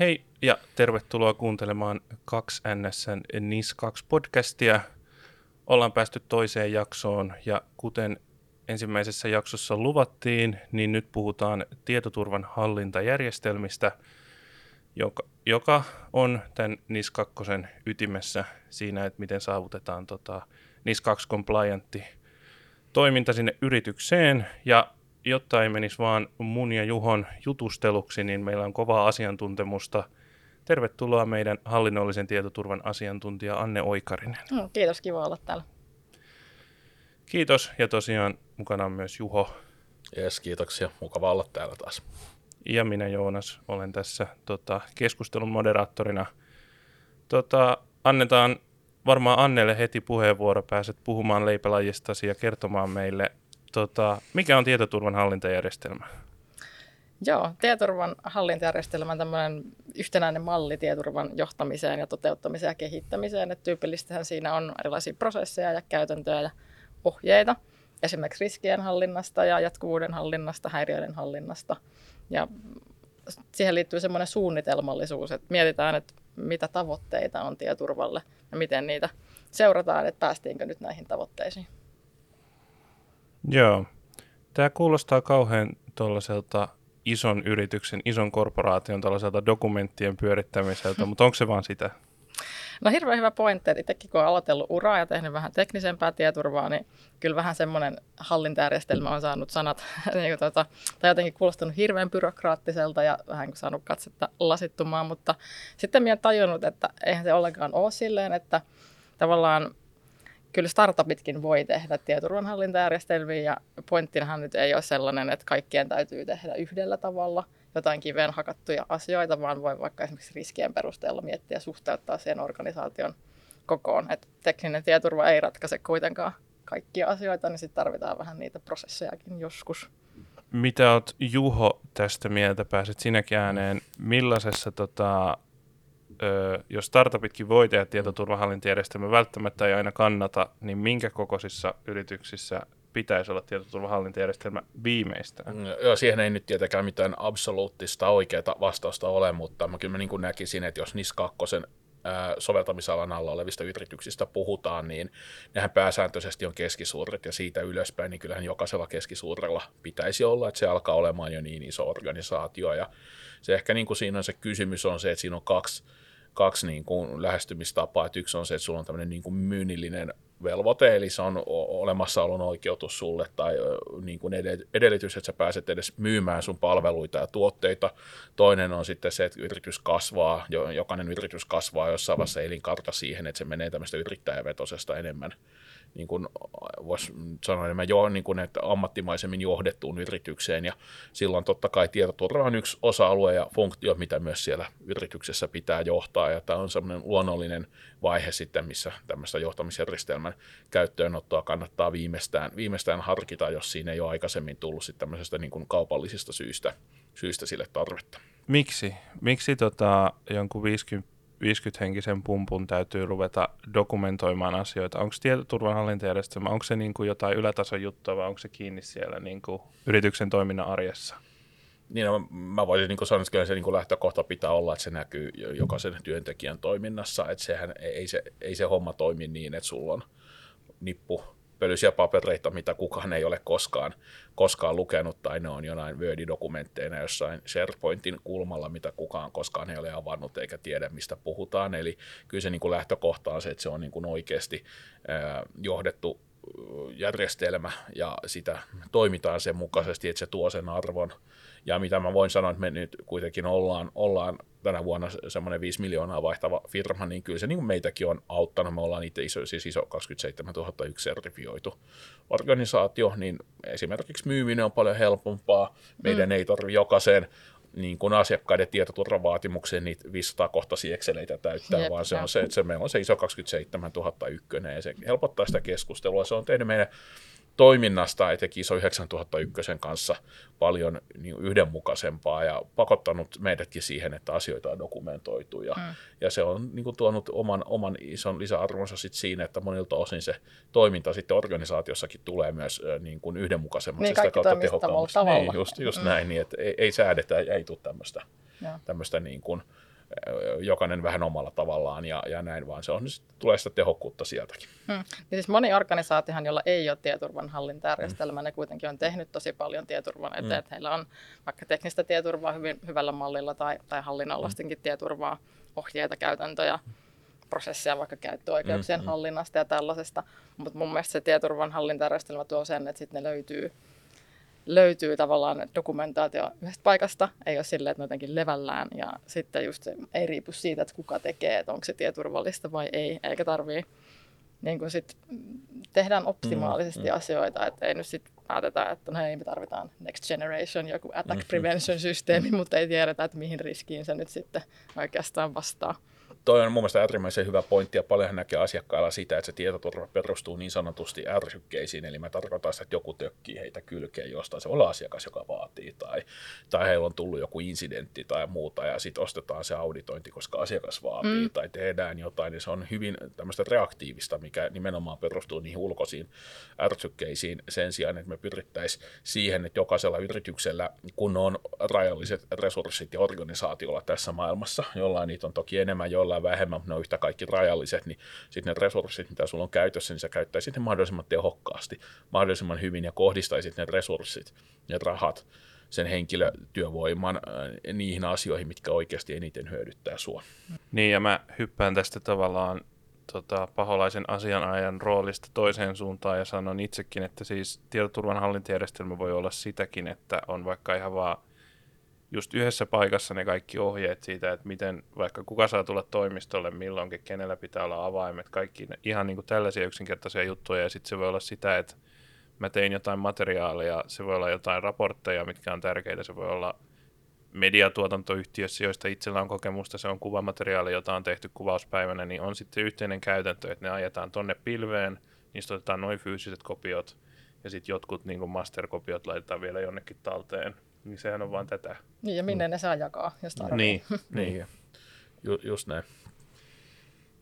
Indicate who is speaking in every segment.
Speaker 1: Hei ja tervetuloa kuuntelemaan 2NSn NIS 2 podcastia. Ollaan päästy toiseen jaksoon ja kuten ensimmäisessä jaksossa luvattiin, niin nyt puhutaan tietoturvan hallintajärjestelmistä, joka, joka on tämän NIS 2 ytimessä siinä, että miten saavutetaan tota NIS 2 compliantti toiminta sinne yritykseen ja jotta ei menisi vaan mun ja Juhon jutusteluksi, niin meillä on kovaa asiantuntemusta. Tervetuloa meidän hallinnollisen tietoturvan asiantuntija Anne Oikarinen.
Speaker 2: Mm, kiitos, kiva olla täällä.
Speaker 1: Kiitos, ja tosiaan mukana on myös Juho.
Speaker 3: Jes, kiitoksia. Mukava olla täällä taas.
Speaker 1: Ja minä Joonas olen tässä tota, keskustelun moderaattorina. Tota, annetaan varmaan Annelle heti puheenvuoro, pääset puhumaan leipälajistasi ja kertomaan meille tota, mikä on tietoturvan hallintajärjestelmä?
Speaker 2: Joo, tietoturvan hallintajärjestelmä on tämmöinen yhtenäinen malli tietoturvan johtamiseen ja toteuttamiseen ja kehittämiseen. Et tyypillistähän siinä on erilaisia prosesseja ja käytäntöjä ja ohjeita, esimerkiksi riskien hallinnasta ja jatkuvuuden hallinnasta, häiriöiden hallinnasta. Ja siihen liittyy semmoinen suunnitelmallisuus, että mietitään, että mitä tavoitteita on tietoturvalle ja miten niitä seurataan, että päästiinkö nyt näihin tavoitteisiin.
Speaker 1: Joo. Tämä kuulostaa kauhean tuollaiselta ison yrityksen, ison korporaation tällaiselta dokumenttien pyörittämiseltä, mutta onko se vaan sitä?
Speaker 2: No hirveän hyvä pointti, että itsekin kun olen aloitellut uraa ja tehnyt vähän teknisempää tietoturvaa, niin kyllä vähän semmoinen hallintajärjestelmä on saanut sanat, niin tuota, tai jotenkin kuulostanut hirveän byrokraattiselta ja vähän kuin saanut katsetta lasittumaan, mutta sitten minä olen tajunnut, että eihän se ollenkaan ole silleen, että tavallaan kyllä startupitkin voi tehdä tietoturvanhallintajärjestelmiä ja pointtinahan nyt ei ole sellainen, että kaikkien täytyy tehdä yhdellä tavalla jotain kiveen hakattuja asioita, vaan voi vaikka esimerkiksi riskien perusteella miettiä suhteuttaa siihen organisaation kokoon. Et tekninen tietoturva ei ratkaise kuitenkaan kaikkia asioita, niin sitten tarvitaan vähän niitä prosessejakin joskus.
Speaker 1: Mitä oot Juho tästä mieltä? Pääset sinäkin ääneen. Millaisessa tota, jos startupitkin voi tehdä tietoturvahallintajärjestelmä, välttämättä ei aina kannata, niin minkä kokoisissa yrityksissä pitäisi olla tietoturvahallintajärjestelmä viimeistään?
Speaker 3: Mm, joo, siihen ei nyt tietenkään mitään absoluuttista oikeaa vastausta ole, mutta mä kyllä mä niin näkisin, että jos NIS 2 soveltamisalan alla olevista yrityksistä puhutaan, niin nehän pääsääntöisesti on keskisuuret ja siitä ylöspäin, niin kyllähän jokaisella keskisuurella pitäisi olla, että se alkaa olemaan jo niin iso organisaatio ja se ehkä niin kuin siinä on se kysymys on se, että siinä on kaksi kaksi niin kuin lähestymistapaa. Että yksi on se, että sulla on tämmöinen niin kuin myynnillinen velvoite, eli se on olemassaolon oikeutus sulle tai niin kuin edellytys, että sä pääset edes myymään sun palveluita ja tuotteita. Toinen on sitten se, että yritys kasvaa, jokainen yritys kasvaa jossain vaiheessa elinkarta siihen, että se menee tämmöistä yrittäjävetosesta enemmän niin kuin voisi sanoa enemmän jo, niin kuin, että ammattimaisemmin johdettuun yritykseen ja silloin totta kai tietoturva on yksi osa-alue ja funktio, mitä myös siellä yrityksessä pitää johtaa ja tämä on semmoinen luonnollinen vaihe sitten, missä tämmöistä johtamisjärjestelmän käyttöönottoa kannattaa viimeistään, viimeistään harkita, jos siinä ei ole aikaisemmin tullut sitten tämmöisestä niin kuin kaupallisista syistä, syistä sille tarvetta.
Speaker 1: Miksi? Miksi tota, jonkun 50 50-henkisen pumpun täytyy ruveta dokumentoimaan asioita. Onko tietoturvan hallintajärjestelmä, onko se niin kuin jotain ylätason juttua vai onko se kiinni siellä niin kuin yrityksen toiminnan arjessa?
Speaker 3: Niin, no, mä voisin niin sanoa, että se niin lähtökohta pitää olla, että se näkyy jokaisen työntekijän toiminnassa, että sehän ei se, ei se homma toimi niin, että sulla on nippu pölyisiä papereita, mitä kukaan ei ole koskaan, koskaan lukenut, tai ne on jonain Word-dokumentteina jossain SharePointin kulmalla, mitä kukaan koskaan ei ole avannut eikä tiedä, mistä puhutaan. Eli kyllä se niin kuin lähtökohta on se, että se on niin kuin oikeasti ää, johdettu järjestelmä ja sitä toimitaan sen mukaisesti, että se tuo sen arvon. Ja mitä mä voin sanoa, että me nyt kuitenkin ollaan, ollaan tänä vuonna semmoinen 5 miljoonaa vaihtava firma, niin kyllä se niin kuin meitäkin on auttanut. Me ollaan itse iso, siis iso 27 001 sertifioitu organisaatio, niin esimerkiksi myyminen on paljon helpompaa. Meidän mm. ei tarvitse jokaiseen niin kuin asiakkaiden tietoturvavaatimukseen niitä 500 kohtaisia Exceleitä täyttää, Jep, vaan se on se, että se, meillä on se iso 27 001 ja se helpottaa sitä keskustelua. Se on tehnyt meidän toiminnasta, etenkin ISO 9001 kanssa paljon niin yhdenmukaisempaa ja pakottanut meidätkin siihen, että asioita on dokumentoitu. Ja, mm. ja se on niin kuin, tuonut oman, oman ison lisäarvonsa sit siinä, että monilta osin se toiminta sitten organisaatiossakin tulee myös niin kuin yhdenmukaisemmaksi
Speaker 2: niin, sitä kautta tehokkaammaksi.
Speaker 3: Niin, just, just mm. näin, niin että ei, ei säädetä ja ei tule tämmöistä, tämmöistä niin kuin, jokainen vähän omalla tavallaan ja, ja näin vaan. Se on, tulee sitä tehokkuutta sieltäkin.
Speaker 2: Hmm. Ja siis moni organisaatiohan, jolla ei ole tietoturvan hallintajärjestelmää, hmm. ne kuitenkin on tehnyt tosi paljon tietoturvan eteen, hmm. että heillä on vaikka teknistä tietoturvaa hyvin, hyvällä mallilla tai, tai hallinnollastenkin hmm. tietoturvaa, ohjeita, käytäntöjä, prosessia vaikka käyttöoikeuksien hmm. hallinnasta ja tällaisesta. Mutta mun mielestä se tietoturvan hallintajärjestelmä tuo sen, että sitten ne löytyy löytyy tavallaan dokumentaatio yhdestä paikasta, ei ole silleen, että ne jotenkin levällään ja sitten just se ei riipu siitä, että kuka tekee, että onko se tieturvallista vai ei, eikä tarvii niin kuin sit tehdään optimaalisesti mm, mm. asioita, että ei nyt sitten päätetä, että no hei, me tarvitaan next generation, joku attack mm, prevention systeemi, mutta ei tiedetä, että mihin riskiin se nyt sitten oikeastaan vastaa
Speaker 3: toi on mun mielestä äärimmäisen hyvä pointti ja paljon näkee asiakkailla sitä, että se tietoturva perustuu niin sanotusti ärsykkeisiin, eli mä tarkoitan sitä, että joku tökkii heitä kylkeen jostain, se on asiakas, joka vaatii, tai, tai heillä on tullut joku incidentti tai muuta, ja sitten ostetaan se auditointi, koska asiakas vaatii, mm. tai tehdään jotain, niin se on hyvin tämmöistä reaktiivista, mikä nimenomaan perustuu niihin ulkoisiin ärsykkeisiin sen sijaan, että me pyrittäisiin siihen, että jokaisella yrityksellä, kun on rajalliset resurssit ja organisaatiolla tässä maailmassa, jollain niitä on toki enemmän, joilla jollain vähemmän, mutta ne on yhtä kaikki rajalliset, niin sitten ne resurssit, mitä sulla on käytössä, niin sä käyttäisit ne mahdollisimman tehokkaasti, mahdollisimman hyvin ja kohdistaisit ne resurssit ja rahat sen henkilötyövoiman äh, niihin asioihin, mitkä oikeasti eniten hyödyttää sua.
Speaker 1: Niin, ja mä hyppään tästä tavallaan tota, paholaisen asianajan roolista toiseen suuntaan ja sanon itsekin, että siis tietoturvan hallintajärjestelmä voi olla sitäkin, että on vaikka ihan vaan just yhdessä paikassa ne kaikki ohjeet siitä, että miten vaikka kuka saa tulla toimistolle milloinkin, kenellä pitää olla avaimet, kaikki ihan niin kuin tällaisia yksinkertaisia juttuja. Ja sitten se voi olla sitä, että mä tein jotain materiaalia, se voi olla jotain raportteja, mitkä on tärkeitä, se voi olla mediatuotantoyhtiössä, joista itsellä on kokemusta, se on kuvamateriaali, jota on tehty kuvauspäivänä, niin on sitten yhteinen käytäntö, että ne ajetaan tonne pilveen, niistä otetaan noin fyysiset kopiot, ja sitten jotkut niin masterkopiot laitetaan vielä jonnekin talteen niin sehän on vaan tätä.
Speaker 2: Niin, ja minne mm. ne saa jakaa, jos tarvitsee.
Speaker 1: Niin, niin.
Speaker 3: Ju, just näin.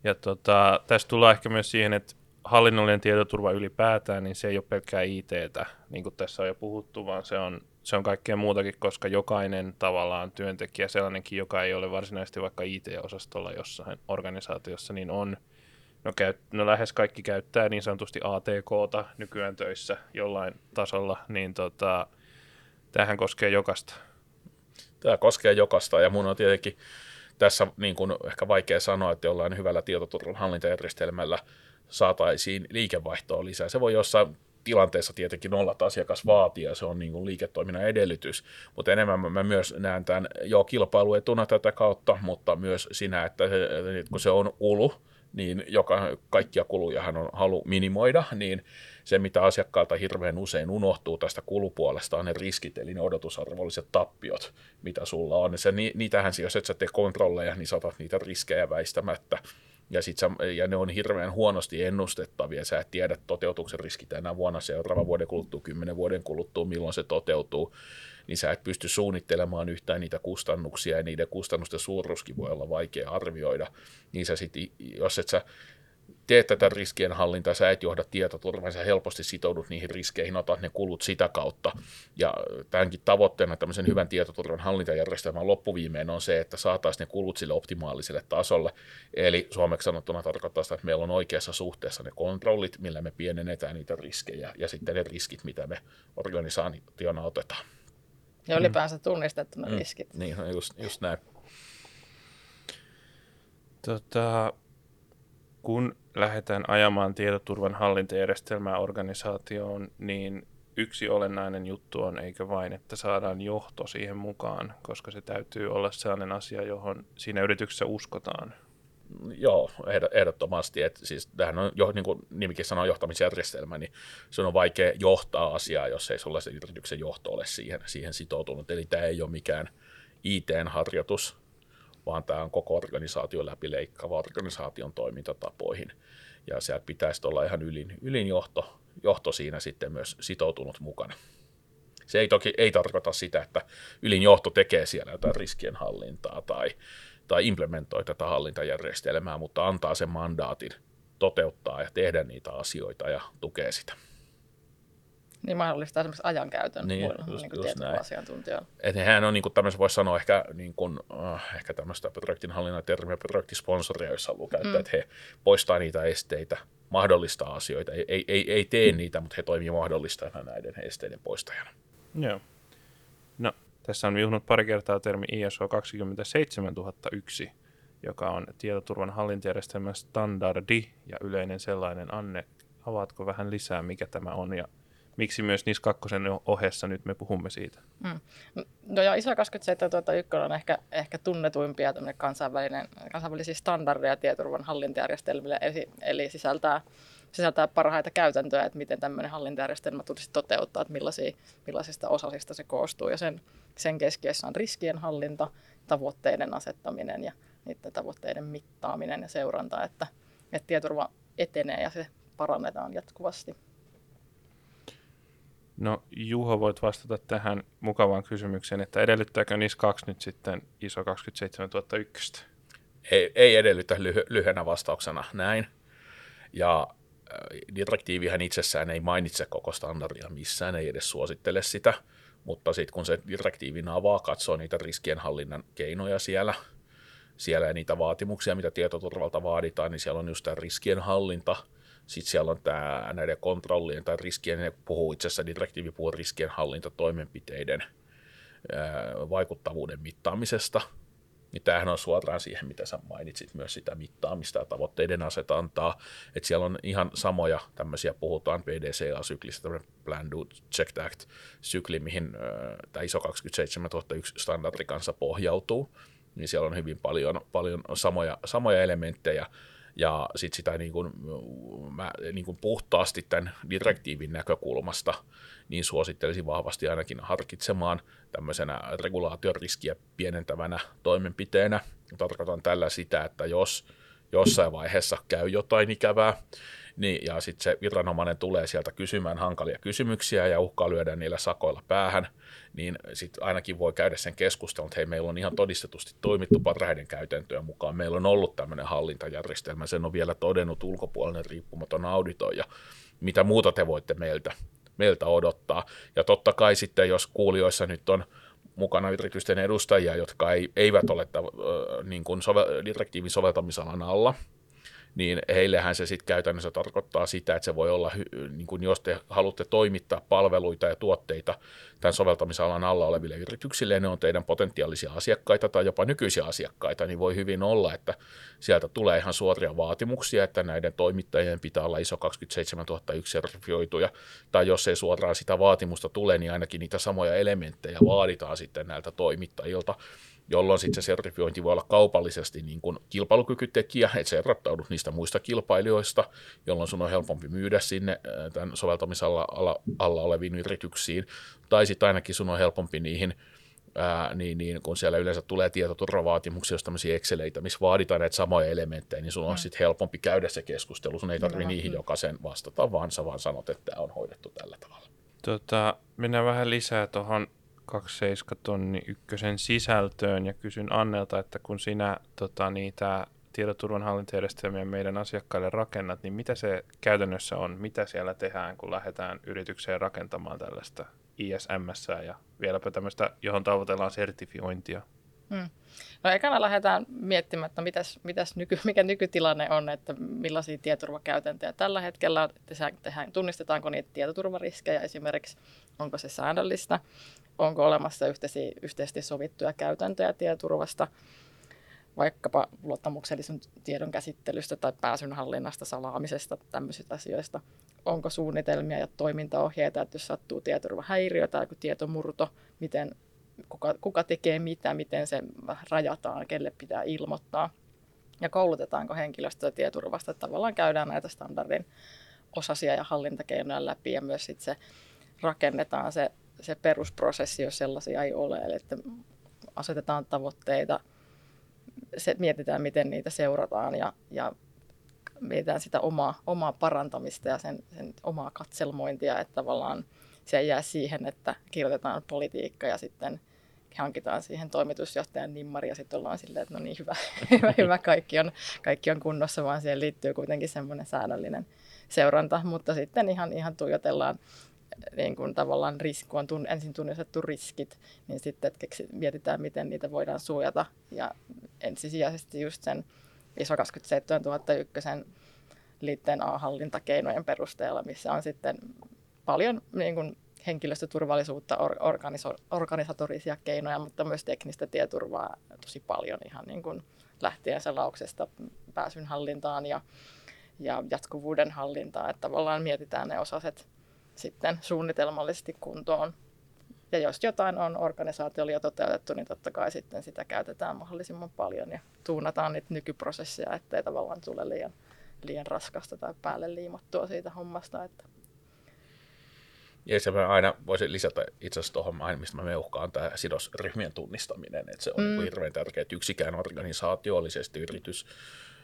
Speaker 1: Ja tota, tässä tullaan ehkä myös siihen, että hallinnollinen tietoturva ylipäätään, niin se ei ole pelkkää ITtä, niin kuin tässä on jo puhuttu, vaan se on, se on kaikkea muutakin, koska jokainen tavallaan työntekijä, sellainenkin, joka ei ole varsinaisesti vaikka IT-osastolla jossain organisaatiossa, niin on, no, käy, no lähes kaikki käyttää niin sanotusti ATKta nykyään töissä jollain tasolla, niin tota, Tämähän koskee jokasta.
Speaker 3: Tämä koskee jokasta ja mun on tietenkin tässä niin kuin ehkä vaikea sanoa, että jollain hyvällä tietoturvan hallintajärjestelmällä saataisiin liikevaihtoa lisää. Se voi jossain tilanteessa tietenkin olla, että asiakas vaatii ja se on niin kuin liiketoiminnan edellytys, mutta enemmän mä myös näen tämän jo kilpailuetuna tätä kautta, mutta myös siinä, että kun se on ulu, niin joka, kaikkia kuluja hän on halu minimoida, niin se, mitä asiakkaalta hirveän usein unohtuu tästä kulupuolesta, on ne riskit, eli ne odotusarvolliset tappiot, mitä sulla on. Se, niitähän, jos et sä tee kontrolleja, niin saatat niitä riskejä väistämättä. Ja, sit sä, ja ne on hirveän huonosti ennustettavia. Sä et tiedä toteutuksen riskit enää vuonna seuraava vuoden kuluttua, kymmenen vuoden kuluttua, milloin se toteutuu. Niin sä et pysty suunnittelemaan yhtään niitä kustannuksia ja niiden kustannusten suuruuskin voi olla vaikea arvioida. Niin sä sit, jos et sä teet tätä riskien hallintaa, sä et johda tietoturvaa, sä helposti sitoudut niihin riskeihin, otat ne kulut sitä kautta. Ja tämänkin tavoitteena tämmöisen hyvän tietoturvan hallintajärjestelmän loppuviimeen on se, että saataisiin ne kulut sille optimaaliselle tasolle. Eli suomeksi sanottuna tarkoittaa sitä, että meillä on oikeassa suhteessa ne kontrollit, millä me pienennetään niitä riskejä, ja sitten ne riskit, mitä me organisaationa otetaan.
Speaker 2: Ja ylipäänsä tunnistettu ne
Speaker 3: mm.
Speaker 2: riskit.
Speaker 3: Niin, just, just näin.
Speaker 1: Tota, kun lähdetään ajamaan tietoturvan hallintajärjestelmää organisaatioon, niin yksi olennainen juttu on, eikö vain, että saadaan johto siihen mukaan, koska se täytyy olla sellainen asia, johon siinä yrityksessä uskotaan.
Speaker 3: Joo, ehdottomasti. Että siis tämähän on, jo, niin kuin nimikin sanoo, johtamisjärjestelmä, niin se on vaikea johtaa asiaa, jos ei sulla se yrityksen johto ole siihen, siihen sitoutunut. Eli tämä ei ole mikään IT-harjoitus, vaan tämä on koko organisaation läpileikkaava organisaation toimintatapoihin. Ja sieltä pitäisi olla ihan ylin, ylin johto, johto siinä sitten myös sitoutunut mukana. Se ei toki ei tarkoita sitä, että ylin johto tekee siellä jotain riskien hallintaa tai, tai implementoi tätä hallintajärjestelmää, mutta antaa sen mandaatin toteuttaa ja tehdä niitä asioita ja tukee sitä.
Speaker 2: Niin mahdollistaa esimerkiksi ajankäytön
Speaker 3: Niin,
Speaker 2: muilla
Speaker 3: just-
Speaker 2: niin
Speaker 3: just
Speaker 2: tietyillä
Speaker 3: näin.
Speaker 2: asiantuntijoilla.
Speaker 3: Että nehän on niin kuin tämmöisen, voisi sanoa ehkä, niin kuin, äh, ehkä tämmöistä projektinhallinnan termiä, projektisponsoria, joissa haluaa käyttää, mm. että he poistaa niitä esteitä, mahdollistaa asioita. Ei, ei, ei, ei tee niitä, mutta he toimii mahdollistajana näiden esteiden poistajana.
Speaker 1: Joo. No, tässä on viuhunut pari kertaa termi ISO 27001, joka on tietoturvan hallintajärjestelmän standardi ja yleinen sellainen. Anne, avaatko vähän lisää, mikä tämä on ja miksi myös NIS 2 ohessa nyt me puhumme siitä?
Speaker 2: Mm. No ja ISO 27001 on ehkä, ehkä tunnetuimpia kansainvälinen, kansainvälisiä standardeja tietoturvan hallintajärjestelmille, eli, eli sisältää, sisältää parhaita käytäntöjä, että miten tämmöinen hallintajärjestelmä tulisi toteuttaa, että millaisia, millaisista osasista se koostuu. Ja sen, sen keskiössä on riskien hallinta, tavoitteiden asettaminen ja niiden tavoitteiden mittaaminen ja seuranta, että, että tietoturva etenee ja se parannetaan jatkuvasti.
Speaker 1: No Juho, voit vastata tähän mukavaan kysymykseen, että edellyttääkö NIS 2 nyt sitten ISO 27001?
Speaker 3: Ei, ei edellytä lyhy- lyhyenä vastauksena näin. Ja direktiivihän itsessään ei mainitse koko standardia missään, ei edes suosittele sitä, mutta sitten kun se direktiivin avaa, katsoo niitä riskienhallinnan keinoja siellä, siellä ja niitä vaatimuksia, mitä tietoturvalta vaaditaan, niin siellä on just tämä riskienhallinta, sitten siellä on tämä näiden kontrollien tai riskien, ne puhuu itse asiassa direktiivi puhuu riskienhallintatoimenpiteiden vaikuttavuuden mittaamisesta, niin tämähän on suoraan siihen, mitä sä mainitsit, myös sitä mittaamista ja tavoitteiden asetantaa. Että siellä on ihan samoja tämmöisiä, puhutaan PDCA-syklistä, tämmöinen Plan, Do, Check, Act-sykli, mihin tämä ISO 27001 standardi kanssa pohjautuu. Niin siellä on hyvin paljon, paljon samoja, samoja elementtejä, ja sitten sitä niin kuin, mä, niin kuin puhtaasti tämän direktiivin näkökulmasta niin suosittelisin vahvasti ainakin harkitsemaan tämmöisenä regulaatioriskiä pienentävänä toimenpiteenä. Tarkoitan tällä sitä, että jos jossain vaiheessa käy jotain ikävää, niin, ja sitten se viranomainen tulee sieltä kysymään hankalia kysymyksiä ja uhkaa lyödä niillä sakoilla päähän, niin sitten ainakin voi käydä sen keskustelun, että hei, meillä on ihan todistetusti toimittu parhaiden käytäntöjen mukaan. Meillä on ollut tämmöinen hallintajärjestelmä, sen on vielä todennut ulkopuolinen riippumaton auditoija. Mitä muuta te voitte meiltä, meiltä odottaa? Ja totta kai sitten, jos kuulijoissa nyt on mukana yritysten edustajia, jotka ei, eivät ole äh, niin kuin sove, direktiivin soveltamisalan alla, niin heillehän se sitten käytännössä tarkoittaa sitä, että se voi olla, niin kuin jos te haluatte toimittaa palveluita ja tuotteita tämän soveltamisalan alla oleville yrityksille, ja ne on teidän potentiaalisia asiakkaita tai jopa nykyisiä asiakkaita, niin voi hyvin olla, että sieltä tulee ihan suoria vaatimuksia, että näiden toimittajien pitää olla ISO 27001 sertifioituja, tai jos ei suoraan sitä vaatimusta tule, niin ainakin niitä samoja elementtejä vaaditaan sitten näiltä toimittajilta, jolloin sitten se sertifiointi voi olla kaupallisesti niin kuin kilpailukykytekijä, että se erottaudut niistä muista kilpailijoista, jolloin sun on helpompi myydä sinne tämän soveltamisalla alla, alla oleviin yrityksiin, tai sitten ainakin sun on helpompi niihin Ää, niin, niin kun siellä yleensä tulee tietoturvavaatimuksia, jos tämmöisiä Exceleitä, missä vaaditaan näitä samoja elementtejä, niin sun on mm. sitten helpompi käydä se keskustelu. Sun ei tarvitse mm. niihin jokaisen vastata, vaan sä vaan sanot, että tämä on hoidettu tällä tavalla.
Speaker 1: Tota, mennään vähän lisää tuohon 27 tonni ykkösen sisältöön ja kysyn Annelta, että kun sinä tota, niitä tietoturvan hallintajärjestelmiä meidän asiakkaille rakennat, niin mitä se käytännössä on? Mitä siellä tehdään, kun lähdetään yritykseen rakentamaan tällaista ISMS ja vieläpä tämmöistä, johon tavoitellaan sertifiointia?
Speaker 2: Hmm. No ekana lähdetään miettimään, että mitäs, mitäs nyky, mikä nykytilanne on, että millaisia tietoturvakäytäntöjä tällä hetkellä on, tehdään, tunnistetaanko niitä tietoturvariskejä esimerkiksi, onko se säännöllistä, onko olemassa yhteisesti, yhteisesti sovittuja käytäntöjä tietoturvasta, vaikkapa luottamuksellisen tiedon käsittelystä tai pääsyn hallinnasta, salaamisesta, tämmöisistä asioista. Onko suunnitelmia ja toimintaohjeita, että jos sattuu tietoturvahäiriö tai joku tietomurto, miten, kuka, kuka tekee mitä, miten se rajataan, kelle pitää ilmoittaa. Ja koulutetaanko henkilöstöä tietoturvasta, että tavallaan käydään näitä standardin osasia ja hallintakeinoja läpi ja myös sit se rakennetaan se, se perusprosessi, jos sellaisia ei ole. Eli että asetetaan tavoitteita, se, mietitään, miten niitä seurataan ja, ja mietitään sitä omaa, omaa parantamista ja sen, sen omaa katselmointia, että tavallaan se ei jää siihen, että kirjoitetaan politiikka ja sitten hankitaan siihen toimitusjohtajan nimmari ja sitten ollaan silleen, että no niin hyvä, hyvä, hyvä kaikki, on, kaikki on kunnossa, vaan siihen liittyy kuitenkin semmoinen säännöllinen seuranta, mutta sitten ihan, ihan tuijotellaan niin kuin tavallaan riski, kun on tunn, ensin tunnistettu riskit, niin sitten keksi, mietitään, miten niitä voidaan suojata. Ja ensisijaisesti just sen ISO 27001 liitteen A-hallintakeinojen perusteella, missä on sitten paljon niin kuin henkilöstöturvallisuutta, organiso- organisatorisia keinoja, mutta myös teknistä tieturvaa tosi paljon ihan niin kuin lähtien selauksesta pääsyn hallintaan ja, ja jatkuvuuden hallintaan, että tavallaan mietitään ne osaset sitten suunnitelmallisesti kuntoon. Ja jos jotain on organisaatiolla jo toteutettu, niin totta kai sitten sitä käytetään mahdollisimman paljon ja tuunataan niitä nykyprosesseja, ettei tavallaan tule liian, liian raskasta tai päälle liimattua siitä hommasta. Että
Speaker 3: ja se mä aina voisin lisätä itse asiassa tuohon, mistä mä meuhkaan, tämä sidosryhmien tunnistaminen. Että se on mm. hirveän tärkeää, että yksikään organisaatio, oli se yritys,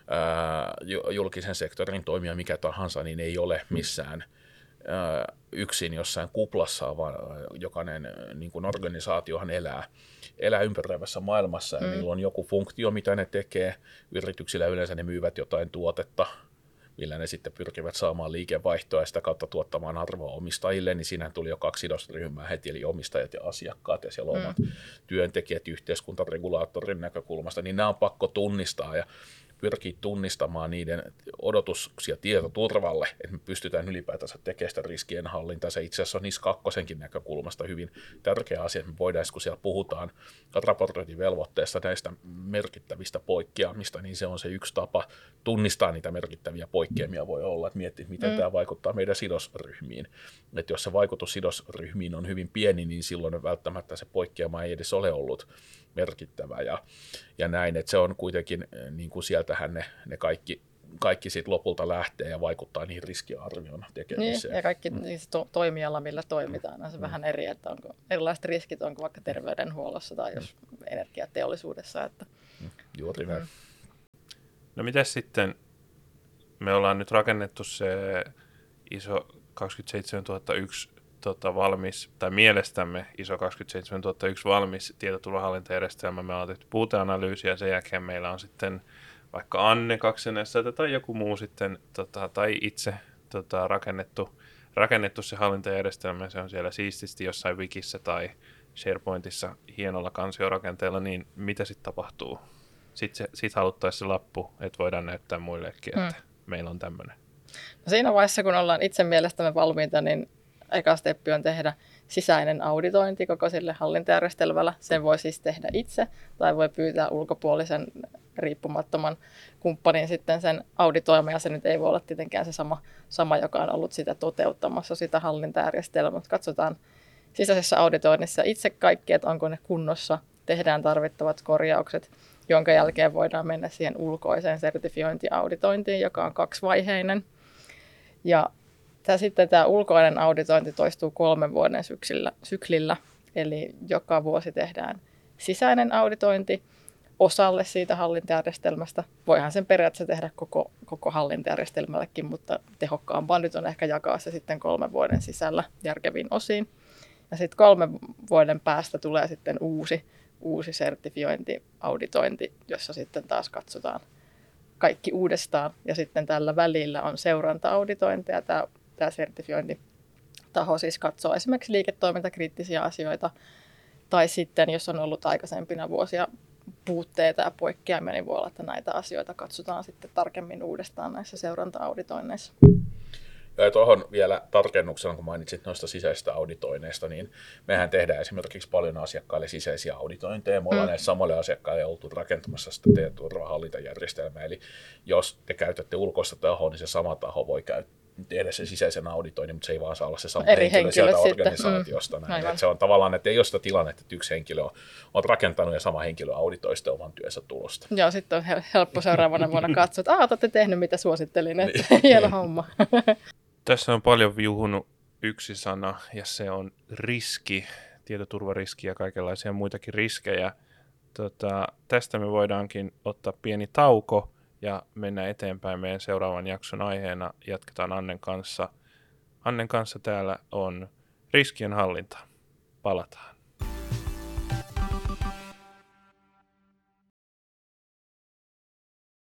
Speaker 3: ää, julkisen sektorin toimija mikä tahansa, niin ei ole missään ää, yksin jossain kuplassa, vaan jokainen niin kuin organisaatiohan elää, elää ympäröivässä maailmassa ja mm. niillä on joku funktio, mitä ne tekee. Yrityksillä yleensä ne myyvät jotain tuotetta, millä ne sitten pyrkivät saamaan liikevaihtoa ja sitä kautta tuottamaan arvoa omistajille, niin siinä tuli jo kaksi sidosryhmää heti, eli omistajat ja asiakkaat, ja siellä on mm. työntekijät yhteiskuntaregulaattorin näkökulmasta, niin nämä on pakko tunnistaa, ja pyrkii tunnistamaan niiden odotuksia tietoturvalle, että me pystytään ylipäätänsä tekemään sitä riskien hallintaa. Se itse asiassa on niissä kakkosenkin näkökulmasta hyvin tärkeä asia, että me voidaan, kun siellä puhutaan raportointivelvoitteesta näistä merkittävistä poikkeamista, niin se on se yksi tapa tunnistaa niitä merkittäviä poikkeamia voi olla, että miettiä, miten mm. tämä vaikuttaa meidän sidosryhmiin. Että jos se vaikutus sidosryhmiin on hyvin pieni, niin silloin välttämättä se poikkeama ei edes ole ollut merkittävä ja, ja näin, että se on kuitenkin, niin kuin sieltähän ne, ne kaikki kaikki siitä lopulta lähtee ja vaikuttaa niihin riskiarvion tekemiseen.
Speaker 2: Niin, ja kaikki mm. niissä to- toimiala, millä toimitaan, on se mm. vähän eri, että onko erilaiset riskit, onko vaikka terveydenhuollossa tai jos mm. energiateollisuudessa. Että,
Speaker 3: mm. Juuri näin. Mm.
Speaker 1: No miten sitten, me ollaan nyt rakennettu se iso 27001 tota, valmis, tai mielestämme ISO 27001 valmis tietoturvahallintajärjestelmä. Me ollaan tehty puuteanalyysiä ja sen jälkeen meillä on sitten vaikka Anne kaksenessa tai joku muu sitten, tota, tai itse tota, rakennettu, rakennettu se hallintajärjestelmä. Se on siellä siististi jossain Wikissä tai SharePointissa hienolla kansiorakenteella, niin mitä sitten tapahtuu? Sitten sit haluttaisiin se lappu, että voidaan näyttää muillekin, että hmm. meillä on tämmöinen.
Speaker 2: No siinä vaiheessa, kun ollaan itse mielestämme valmiita, niin eka steppi on tehdä sisäinen auditointi koko sille hallintajärjestelmällä. Sen voi siis tehdä itse tai voi pyytää ulkopuolisen riippumattoman kumppanin sitten sen auditoimaan. Ja se nyt ei voi olla tietenkään se sama, sama joka on ollut sitä toteuttamassa sitä hallintajärjestelmää, mutta katsotaan sisäisessä auditoinnissa itse kaikki, että onko ne kunnossa, tehdään tarvittavat korjaukset, jonka jälkeen voidaan mennä siihen ulkoiseen sertifiointiauditointiin, joka on kaksivaiheinen. Ja Tämä, sitten tämä ulkoinen auditointi toistuu kolmen vuoden syksillä, syklillä, eli joka vuosi tehdään sisäinen auditointi osalle siitä hallintajärjestelmästä. Voihan sen periaatteessa tehdä koko, koko hallintajärjestelmällekin, mutta tehokkaampaa nyt on ehkä jakaa se sitten kolmen vuoden sisällä järkeviin osiin. Ja sitten kolmen vuoden päästä tulee sitten uusi, uusi sertifiointi, auditointi, jossa sitten taas katsotaan kaikki uudestaan. Ja sitten tällä välillä on seuranta-auditointi ja tämä tämä sertifiointitaho siis katsoo esimerkiksi liiketoimintakriittisiä asioita, tai sitten jos on ollut aikaisempina vuosia puutteita ja poikkeamia, niin voi olla, että näitä asioita katsotaan sitten tarkemmin uudestaan näissä seuranta-auditoinneissa.
Speaker 3: Ja tuohon vielä tarkennuksena, kun mainitsit noista sisäisistä auditoineista, niin mehän tehdään esimerkiksi paljon asiakkaille sisäisiä auditointeja. Me ollaan mm. näissä samalle asiakkaille oltu rakentamassa sitä teidän turvahallintajärjestelmää. Eli jos te käytätte ulkoista tahoa, niin se sama taho voi käyttää tehdä sen sisäisen auditoinnin, mutta se ei vaan saa olla se sama Eri henkilö, sieltä sitten. organisaatiosta. Mm. Näin. Että se on tavallaan, että ei ole sitä tilannetta, että yksi henkilö on, on rakentanut ja sama henkilö auditoi sitten oman työnsä tulosta.
Speaker 2: Joo, sitten on helppo seuraavana vuonna katsoa, että aah, olette tehnyt mitä suosittelin, että niin. hieno homma.
Speaker 1: Tässä on paljon viuhunut yksi sana ja se on riski, tietoturvariski ja kaikenlaisia muitakin riskejä. Tota, tästä me voidaankin ottaa pieni tauko ja mennä eteenpäin meidän seuraavan jakson aiheena. Jatketaan Annen kanssa. Annen kanssa täällä on riskien hallinta. Palataan.